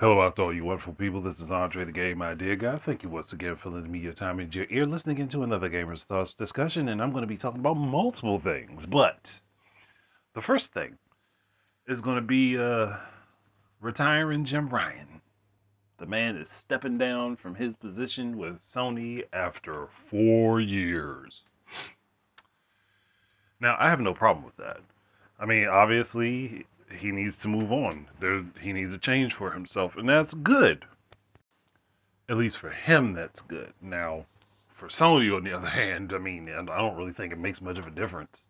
Hello out there, all you wonderful people. This is Andre the Game Idea Guy. Thank you once again for lending me your time and your ear listening into another Gamer's Thoughts discussion. And I'm going to be talking about multiple things. But the first thing is going to be uh, retiring Jim Ryan. The man is stepping down from his position with Sony after four years. Now, I have no problem with that. I mean, obviously, he needs to move on. There, he needs a change for himself, and that's good. At least for him, that's good. Now, for some of you, on the other hand, I mean, I don't really think it makes much of a difference.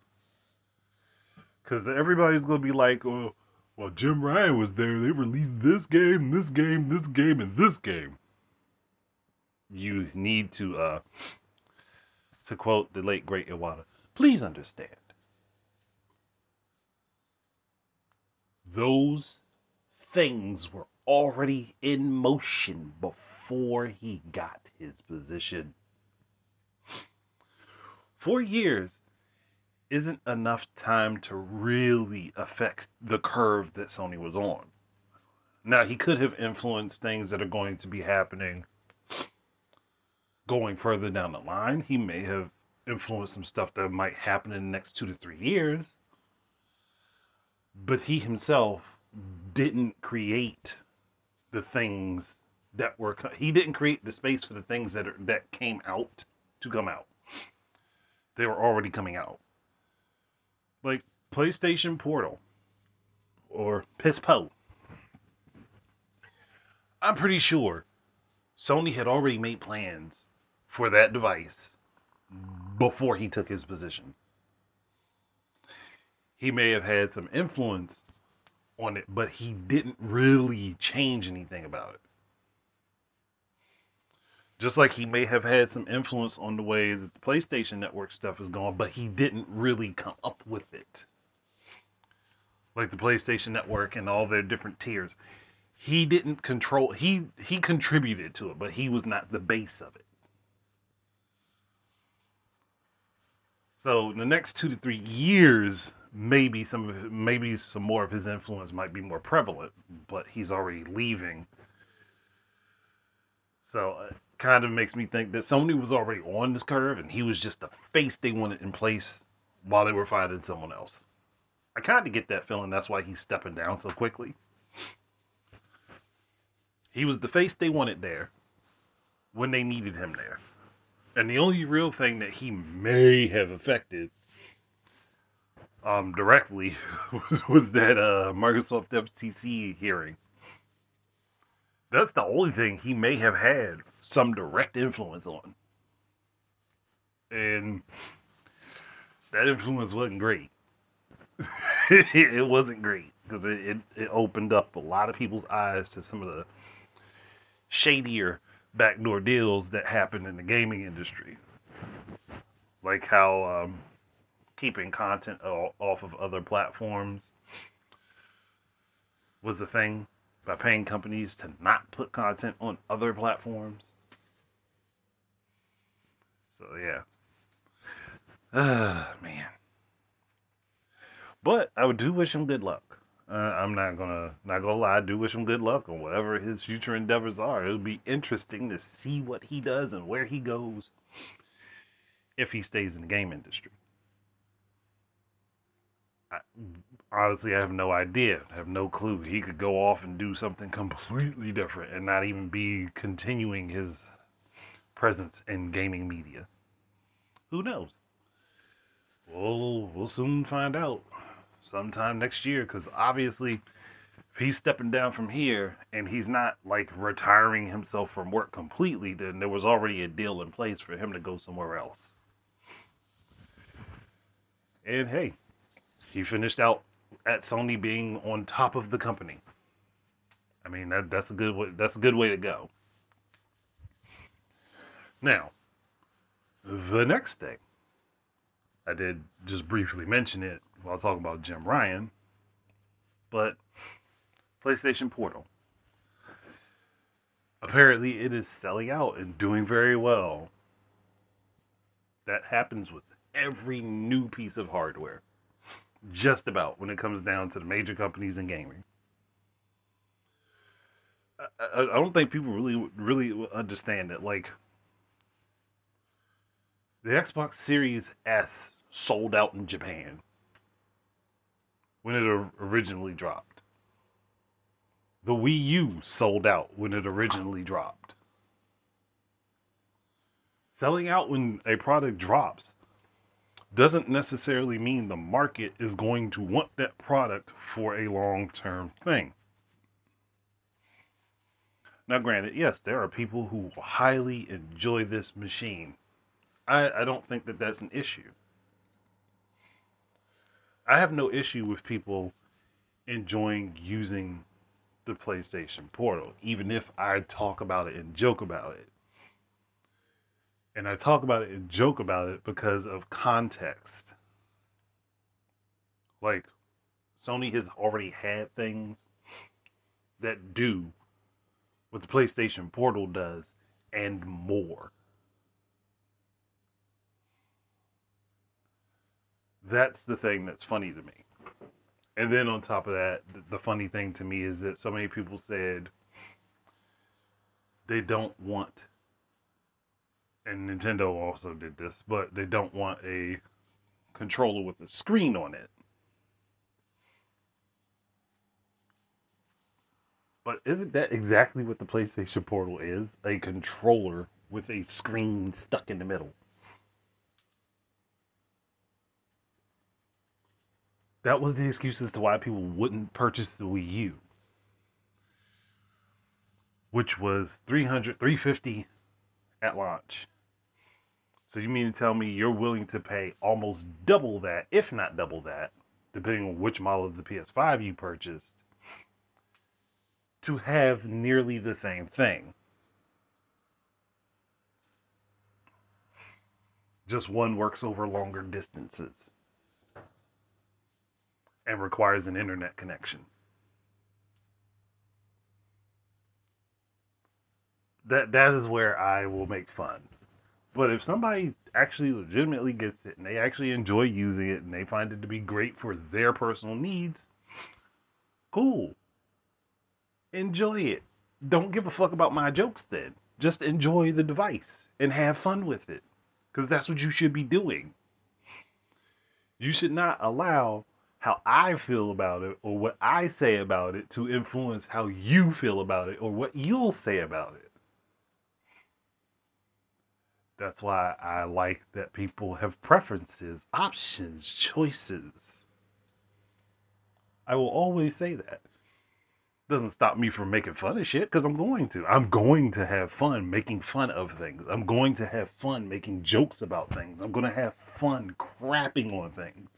Because everybody's going to be like, oh, well, Jim Ryan was there. They released this game, this game, this game, and this game. You need to, uh, to quote the late great Iwata, please understand those things were already in motion before he got his position. Four years isn't enough time to really affect the curve that Sony was on. Now, he could have influenced things that are going to be happening going further down the line. He may have influenced some stuff that might happen in the next two to three years but he himself mm-hmm. didn't create the things that were he didn't create the space for the things that are, that came out to come out. They were already coming out. Like PlayStation Portal or PSPO I'm pretty sure Sony had already made plans for that device mm-hmm. before he took his position he may have had some influence on it, but he didn't really change anything about it. Just like he may have had some influence on the way that the PlayStation Network stuff is going, but he didn't really come up with it. Like the PlayStation Network and all their different tiers. He didn't control he he contributed to it, but he was not the base of it. So in the next two to three years maybe some of maybe some more of his influence might be more prevalent, but he's already leaving. So it kind of makes me think that Sony was already on this curve and he was just the face they wanted in place while they were finding someone else. I kind of get that feeling that's why he's stepping down so quickly. He was the face they wanted there when they needed him there. And the only real thing that he may have affected um, directly was, that uh, Microsoft FTC hearing. That's the only thing he may have had some direct influence on. And that influence wasn't great. it wasn't great because it, it, it opened up a lot of people's eyes to some of the shadier backdoor deals that happened in the gaming industry. Like how um, keeping content off of other platforms was the thing by paying companies to not put content on other platforms. So yeah. Ah, man. But I do wish him good luck. Uh, I'm not gonna not gonna lie. I do wish him good luck on whatever his future endeavors are. It'll be interesting to see what he does and where he goes if he stays in the game industry. Honestly, I have no idea. I have no clue. He could go off and do something completely different and not even be continuing his presence in gaming media. Who knows? We'll we'll soon find out sometime next year because obviously if he's stepping down from here and he's not like retiring himself from work completely then there was already a deal in place for him to go somewhere else and hey he finished out at Sony being on top of the company. I mean that that's a good way, that's a good way to go. Now, the next thing I did just briefly mention it while talking about Jim Ryan, but PlayStation Portal. Apparently, it is selling out and doing very well. That happens with every new piece of hardware just about when it comes down to the major companies in gaming. I, I don't think people really really understand it. Like the Xbox Series S sold out in Japan when it originally dropped. The Wii U sold out when it originally dropped. Selling out when a product drops doesn't necessarily mean the market is going to want that product for a long term thing. Now, granted, yes, there are people who highly enjoy this machine. I, I don't think that that's an issue. I have no issue with people enjoying using the PlayStation Portal, even if I talk about it and joke about it. And I talk about it and joke about it because of context. Like, Sony has already had things that do what the PlayStation Portal does and more. That's the thing that's funny to me. And then on top of that, the funny thing to me is that so many people said they don't want and Nintendo also did this, but they don't want a controller with a screen on it. But isn't that exactly what the PlayStation Portal is? A controller with a screen stuck in the middle. That was the excuse as to why people wouldn't purchase the Wii U. Which was 300 350 at launch. So you mean to tell me you're willing to pay almost double that, if not double that, depending on which model of the PS5 you purchased, to have nearly the same thing? Just one works over longer distances and requires an internet connection. that that is where I will make fun. But if somebody actually legitimately gets it and they actually enjoy using it and they find it to be great for their personal needs, cool. Enjoy it. Don't give a fuck about my jokes then. Just enjoy the device and have fun with it. Because that's what you should be doing. You should not allow how I feel about it or what I say about it to influence how you feel about it or what you'll say about it. That's why I like that people have preferences, options, choices. I will always say that. Doesn't stop me from making fun of shit because I'm going to. I'm going to have fun making fun of things. I'm going to have fun making jokes about things. I'm going to have fun crapping on things.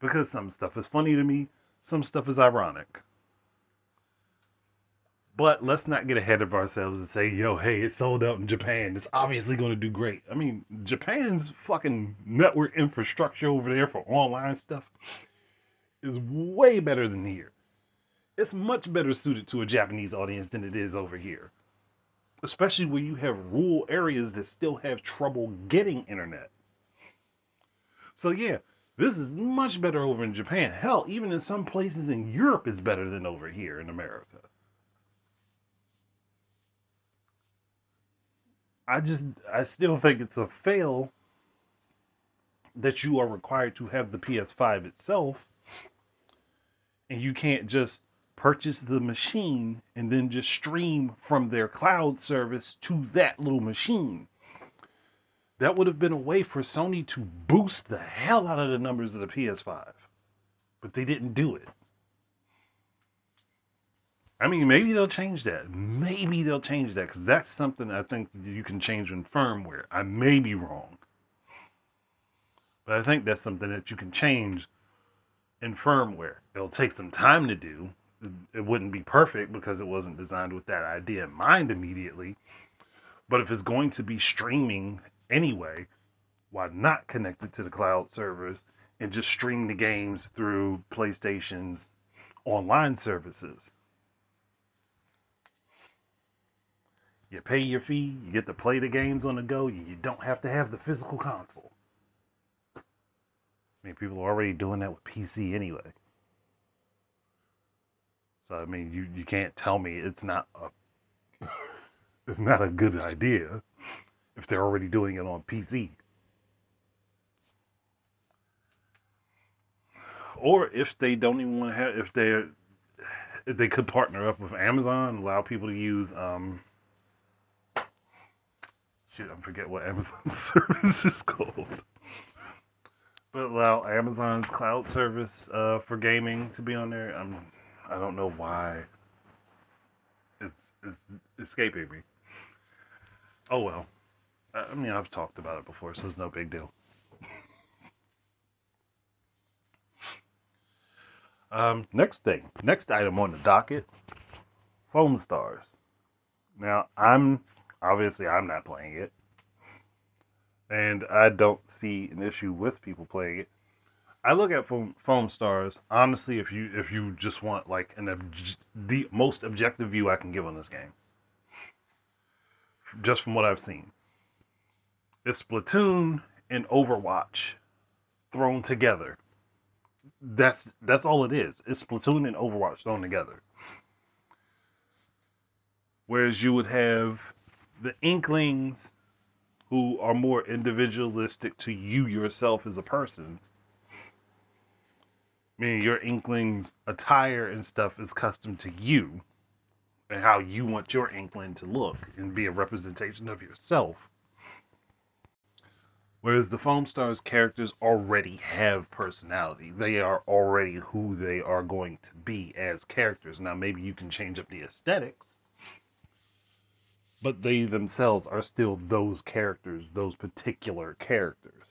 Because some stuff is funny to me, some stuff is ironic. But let's not get ahead of ourselves and say, yo, hey, it's sold out in Japan. It's obviously going to do great. I mean, Japan's fucking network infrastructure over there for online stuff is way better than here. It's much better suited to a Japanese audience than it is over here. Especially where you have rural areas that still have trouble getting internet. So, yeah, this is much better over in Japan. Hell, even in some places in Europe, it's better than over here in America. I just I still think it's a fail that you are required to have the PS5 itself and you can't just purchase the machine and then just stream from their cloud service to that little machine. That would have been a way for Sony to boost the hell out of the numbers of the PS5. But they didn't do it. I mean, maybe they'll change that. Maybe they'll change that because that's something I think you can change in firmware. I may be wrong, but I think that's something that you can change in firmware. It'll take some time to do. It wouldn't be perfect because it wasn't designed with that idea in mind immediately. But if it's going to be streaming anyway, why not connect it to the cloud servers and just stream the games through PlayStation's online services? You pay your fee, you get to play the games on the go, you don't have to have the physical console. I mean, people are already doing that with PC anyway. So I mean, you you can't tell me it's not a it's not a good idea if they're already doing it on PC. Or if they don't even want to have if they if they could partner up with Amazon, allow people to use um shit, I forget what Amazon service is called. But allow Amazon's cloud service uh, for gaming to be on there. I'm I don't know why it's it's escaping me. Oh well. I mean, I've talked about it before, so it's no big deal. Um, next thing, next item on the docket, Foamstars. Now, I'm obviously I'm not playing it, and I don't see an issue with people playing it. I look at foam, Foamstars honestly. If you if you just want like an ob- the most objective view I can give on this game, just from what I've seen, it's Splatoon and Overwatch thrown together. That's that's all it is. It's Splatoon and Overwatch thrown together. Whereas you would have the Inklings who are more individualistic to you yourself as a person. Meaning your Inkling's attire and stuff is custom to you and how you want your Inkling to look and be a representation of yourself. Whereas the Foamstars characters already have personality. They are already who they are going to be as characters. Now, maybe you can change up the aesthetics, but they themselves are still those characters, those particular characters.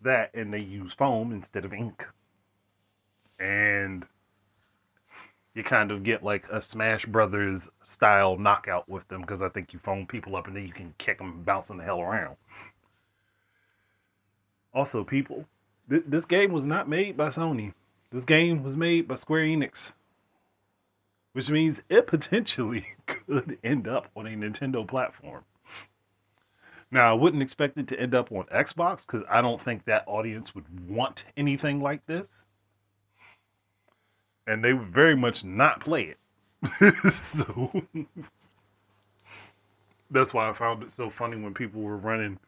That, and they use foam instead of ink. And you kind of get like a Smash Brothers style knockout with them because I think you foam people up and then you can kick them bouncing the hell around. Also, people, th- this game was not made by Sony. This game was made by Square Enix, which means it potentially could end up on a Nintendo platform. Now, I wouldn't expect it to end up on Xbox because I don't think that audience would want anything like this and they would very much not play it. so that's why I found it so funny when people were running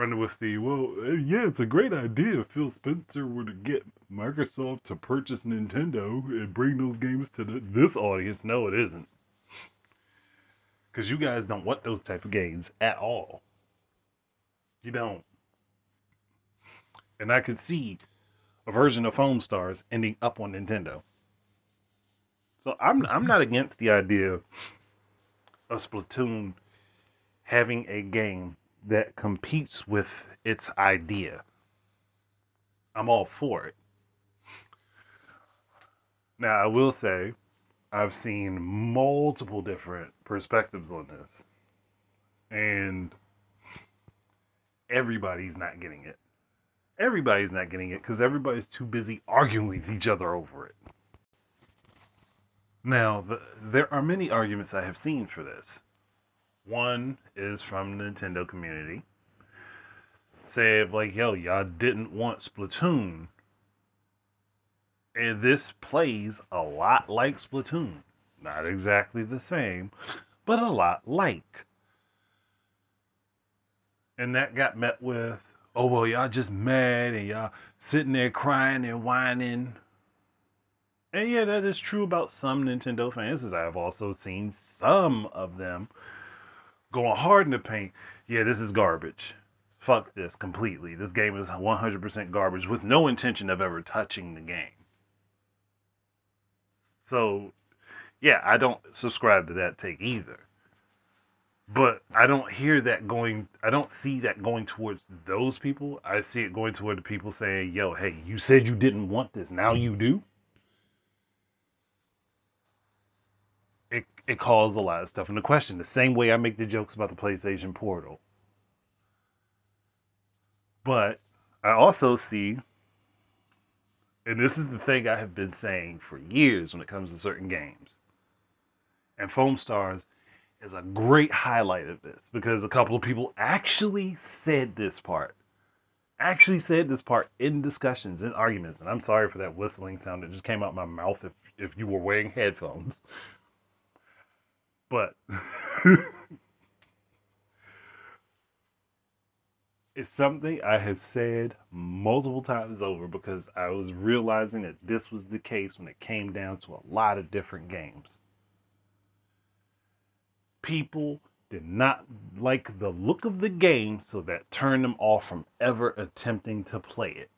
running with the well eh, yeah it's a great idea if Phil Spencer were to get Microsoft to purchase Nintendo and bring those games to the, this audience. No it isn't. Because you guys don't want those type of games at all. You don't. And I could see a version of Foamstars ending up on Nintendo. So I'm I'm not against the idea of Splatoon having a game that competes with its idea. I'm all for it. Now I will say I've seen multiple different perspectives on this. And everybody's not getting it everybody's not getting it because everybody's too busy arguing with each other over it. Now, the, there are many arguments I have seen for this. One is from the Nintendo community. Say, like, yo, y'all didn't want Splatoon. And this plays a lot like Splatoon. Not exactly the same, but a lot like. And that got met with oh well y'all just mad and y'all sitting there crying and whining and yeah that is true about some nintendo fans as i've also seen some of them going hard in the paint yeah this is garbage fuck this completely this game is 100% garbage with no intention of ever touching the game so yeah i don't subscribe to that take either but I don't hear that going. I don't see that going towards those people. I see it going toward the people saying, "Yo, hey, you said you didn't want this. Now you do." It it calls a lot of stuff into question. The same way I make the jokes about the PlayStation Portal. But I also see, and this is the thing I have been saying for years when it comes to certain games. And Foamstars is a great highlight of this because a couple of people actually said this part. actually said this part in discussions, in arguments, and I'm sorry for that whistling sound that just came out my mouth if if you were wearing headphones. But it's something I had said multiple times over because I was realizing that this was the case when it came down to a lot of different games. People did not like the look of the game, so that turned them off from ever attempting to play it.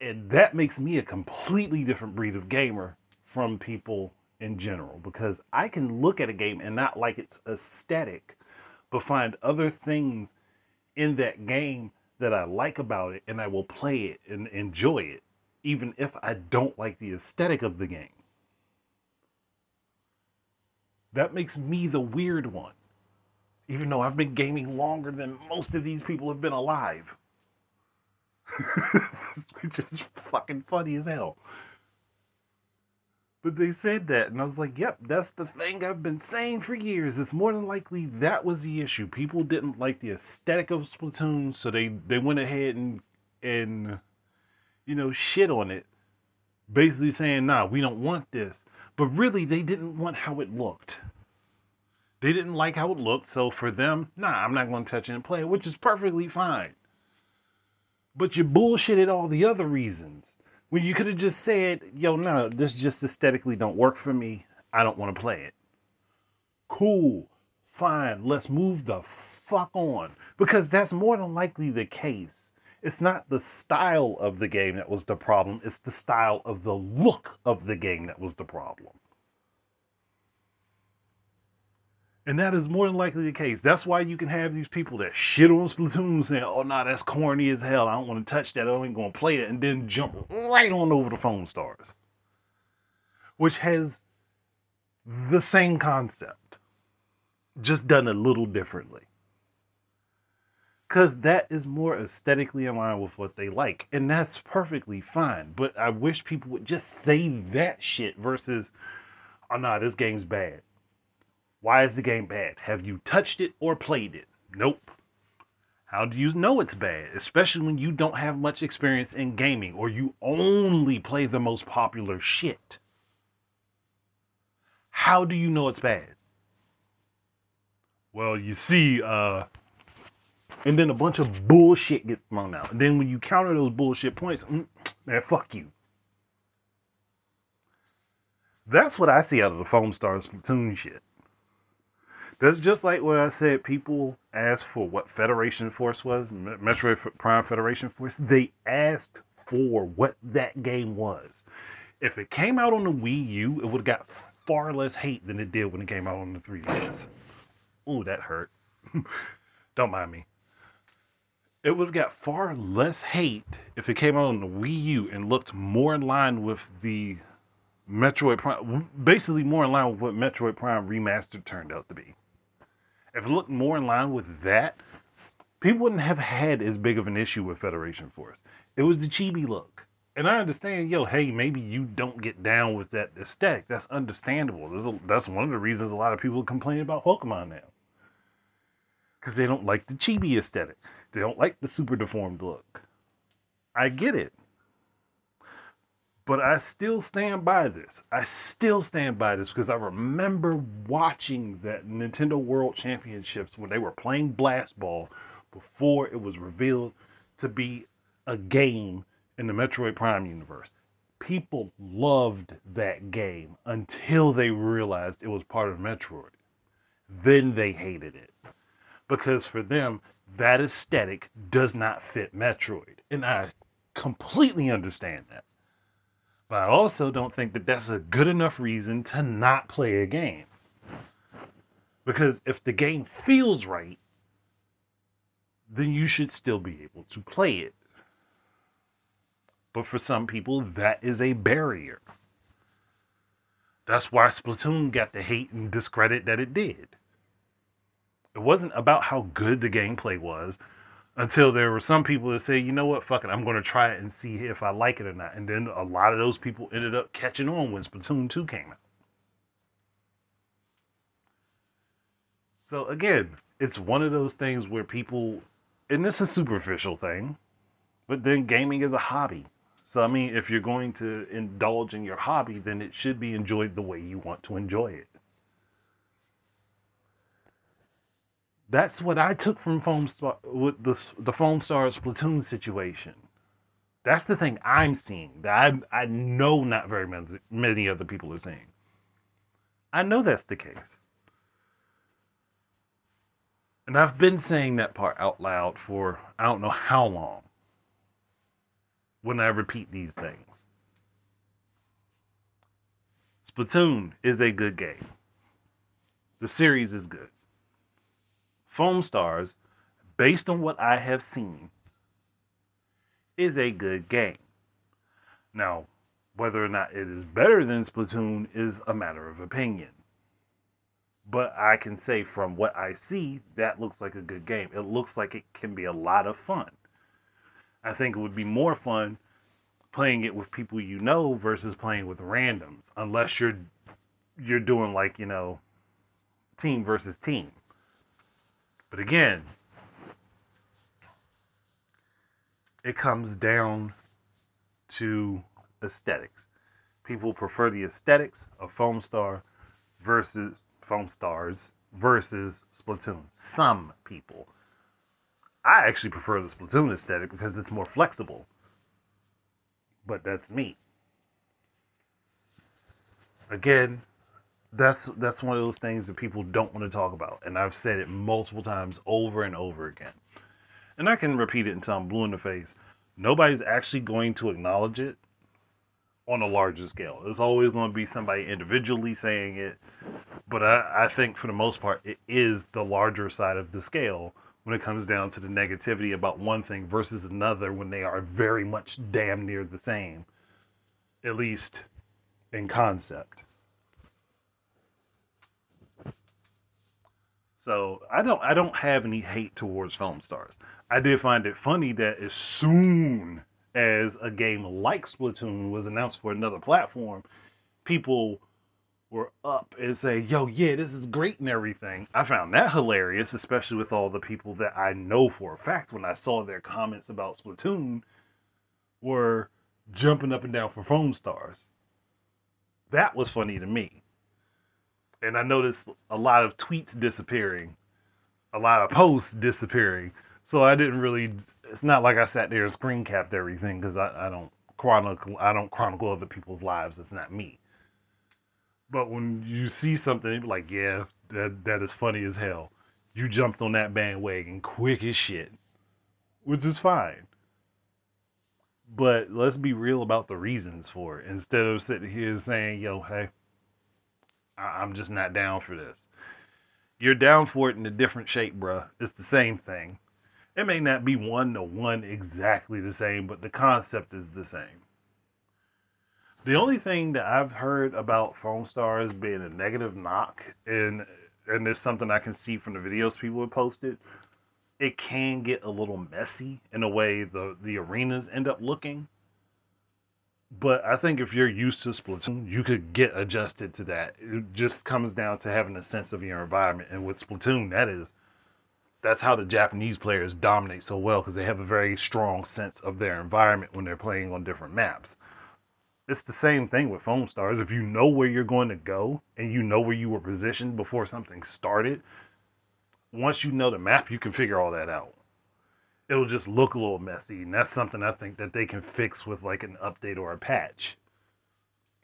And that makes me a completely different breed of gamer from people in general because I can look at a game and not like its aesthetic, but find other things in that game that I like about it and I will play it and enjoy it, even if I don't like the aesthetic of the game. That makes me the weird one. Even though I've been gaming longer than most of these people have been alive. Which is fucking funny as hell. But they said that, and I was like, yep, that's the thing I've been saying for years. It's more than likely that was the issue. People didn't like the aesthetic of Splatoon, so they, they went ahead and, and, you know, shit on it. Basically saying, nah, we don't want this. But really, they didn't want how it looked. They didn't like how it looked, so for them, nah, I'm not going to touch it and play it, which is perfectly fine. But you bullshitted all the other reasons. When you could have just said, yo, no, this just aesthetically don't work for me. I don't want to play it. Cool. Fine. Let's move the fuck on. Because that's more than likely the case. It's not the style of the game that was the problem, it's the style of the look of the game that was the problem. And that is more than likely the case. That's why you can have these people that shit on Splatoon saying, oh, nah, that's corny as hell. I don't want to touch that. I ain't going to play it. And then jump right on over to Foamstars, which has the same concept, just done a little differently because that is more aesthetically in line with what they like and that's perfectly fine but i wish people would just say that shit versus oh nah this game's bad why is the game bad have you touched it or played it nope how do you know it's bad especially when you don't have much experience in gaming or you only play the most popular shit how do you know it's bad well you see uh and then a bunch of bullshit gets thrown out. And then when you counter those bullshit points, mm, man, fuck you. That's what I see out of the Foamstars Splatoon shit. That's just like what I said. People asked for what Federation Force was, Metroid Prime Federation Force. They asked for what that game was. If it came out on the Wii U, it would have got far less hate than it did when it came out on the 3DS. Ooh, that hurt. Don't mind me it would have got far less hate if it came out on the Wii U and looked more in line with the Metroid Prime, basically more in line with what Metroid Prime Remastered turned out to be. If it looked more in line with that, people wouldn't have had as big of an issue with Federation Force. It was the chibi look. And I understand, yo, hey, maybe you don't get down with that aesthetic. That's understandable. A, that's one of the reasons a lot of people complain about Pokemon now. Because they don't like the chibi aesthetic. They don't like the super deformed look. I get it. But I still stand by this. I still stand by this because I remember watching that Nintendo World Championships when they were playing Blast Ball before it was revealed to be a game in the Metroid Prime universe. People loved that game until they realized it was part of Metroid. Then they hated it. Because for them, that aesthetic does not fit Metroid. And I completely understand that. But I also don't think that that's a good enough reason to not play a game. Because if the game feels right, then you should still be able to play it. But for some people, that is a barrier. That's why Splatoon got the hate and discredit that it did. It wasn't about how good the gameplay was until there were some people that say, you know what, fuck it, I'm going to try it and see if I like it or not. And then a lot of those people ended up catching on when Splatoon 2 came out. So again, it's one of those things where people, and this is a superficial thing, but then gaming is a hobby. So I mean, if you're going to indulge in your hobby, then it should be enjoyed the way you want to enjoy it. That's what I took from Foam Star with the the Foamstars Splatoon situation. That's the thing I'm seeing that I I know not very many many other people are seeing. I know that's the case. And I've been saying that part out loud for I don't know how long when I repeat these things. Splatoon is a good game. The series is good. Foamstars, based on what I have seen, is a good game. Now, whether or not it is better than Splatoon is a matter of opinion. But I can say from what I see, that looks like a good game. It looks like it can be a lot of fun. I think it would be more fun playing it with people you know versus playing with randoms, unless you're you're doing like, you know, team versus team. But again, it comes down to aesthetics. People prefer the aesthetics of Foam Star versus Foamstars versus Splatoon. Some people. I actually prefer the Splatoon aesthetic because it's more flexible. But that's me. Again, that's that's one of those things that people don't want to talk about. And I've said it multiple times over and over again. And I can repeat it until I'm blue in the face. Nobody's actually going to acknowledge it on a larger scale. It's always going to be somebody individually saying it. But I, I think for the most part, it is the larger side of the scale when it comes down to the negativity about one thing versus another when they are very much damn near the same, at least in concept. So I don't I don't have any hate towards Foamstars. I did find it funny that as soon as a game like Splatoon was announced for another platform, people were up and say, yo, yeah, this is great and everything. I found that hilarious, especially with all the people that I know for a fact when I saw their comments about Splatoon were jumping up and down for Foamstars. That was funny to me. And I noticed a lot of tweets disappearing, a lot of posts disappearing. So I didn't really it's not like I sat there and screen capped everything because I, I don't chronicle I don't chronicle other people's lives. It's not me. But when you see something like, yeah, that that is funny as hell. You jumped on that bandwagon quick as shit, which is fine. But let's be real about the reasons for it instead of sitting here saying, yo, hey, I- I'm just not down for this. You're down for it in a different shape, bruh. It's the same thing. It may not be one to one exactly the same, but the concept is the same. The only thing that I've heard about Foamstars being a negative knock, and and there's something I can see from the videos people have posted, it can get a little messy in the way the the arenas end up looking. But I think if you're used to Splatoon, you could get adjusted to that. It just comes down to having a sense of your environment, and with Splatoon, that is that's how the Japanese players dominate so well because they have a very strong sense of their environment when they're playing on different maps. It's the same thing with Foamstars. If you know where you're going to go and you know where you were positioned before something started, once you know the map, you can figure all that out. It'll just look a little messy, and that's something I think that they can fix with like an update or a patch.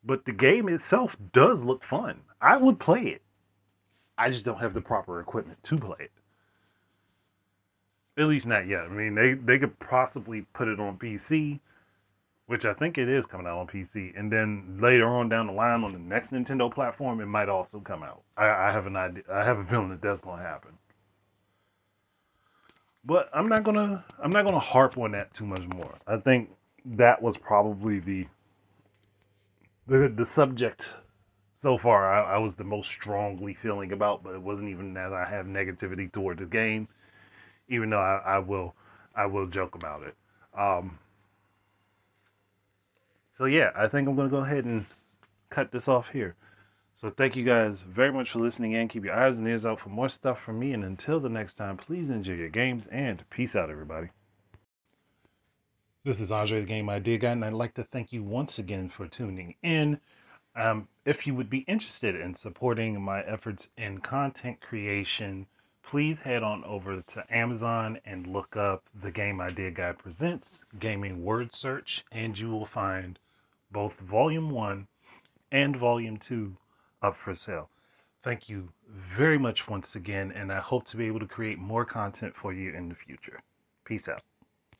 But the game itself does look fun. I would play it. I just don't have the proper equipment to play it. At least not yet. I mean, they they could possibly put it on PC, which I think it is coming out on PC, and then later on down the line on the next Nintendo platform, it might also come out. I, I have an idea. I have a feeling that that's going to happen. But I'm not gonna I'm not gonna harp on that too much more. I think that was probably the the the subject so far I, I was the most strongly feeling about, but it wasn't even that I have negativity toward the game even though I, I will I will joke about it. Um, so yeah, I think I'm gonna go ahead and cut this off here. So thank you guys very much for listening in. Keep your eyes and ears out for more stuff from me. And until the next time, please enjoy your games and peace out, everybody. This is Andre the Game Idea Guy, and I'd like to thank you once again for tuning in. Um, if you would be interested in supporting my efforts in content creation, please head on over to Amazon and look up The Game Idea Guy Presents Gaming Word Search, and you will find both Volume 1 and Volume 2 up for sale. Thank you very much once again, and I hope to be able to create more content for you in the future. Peace out.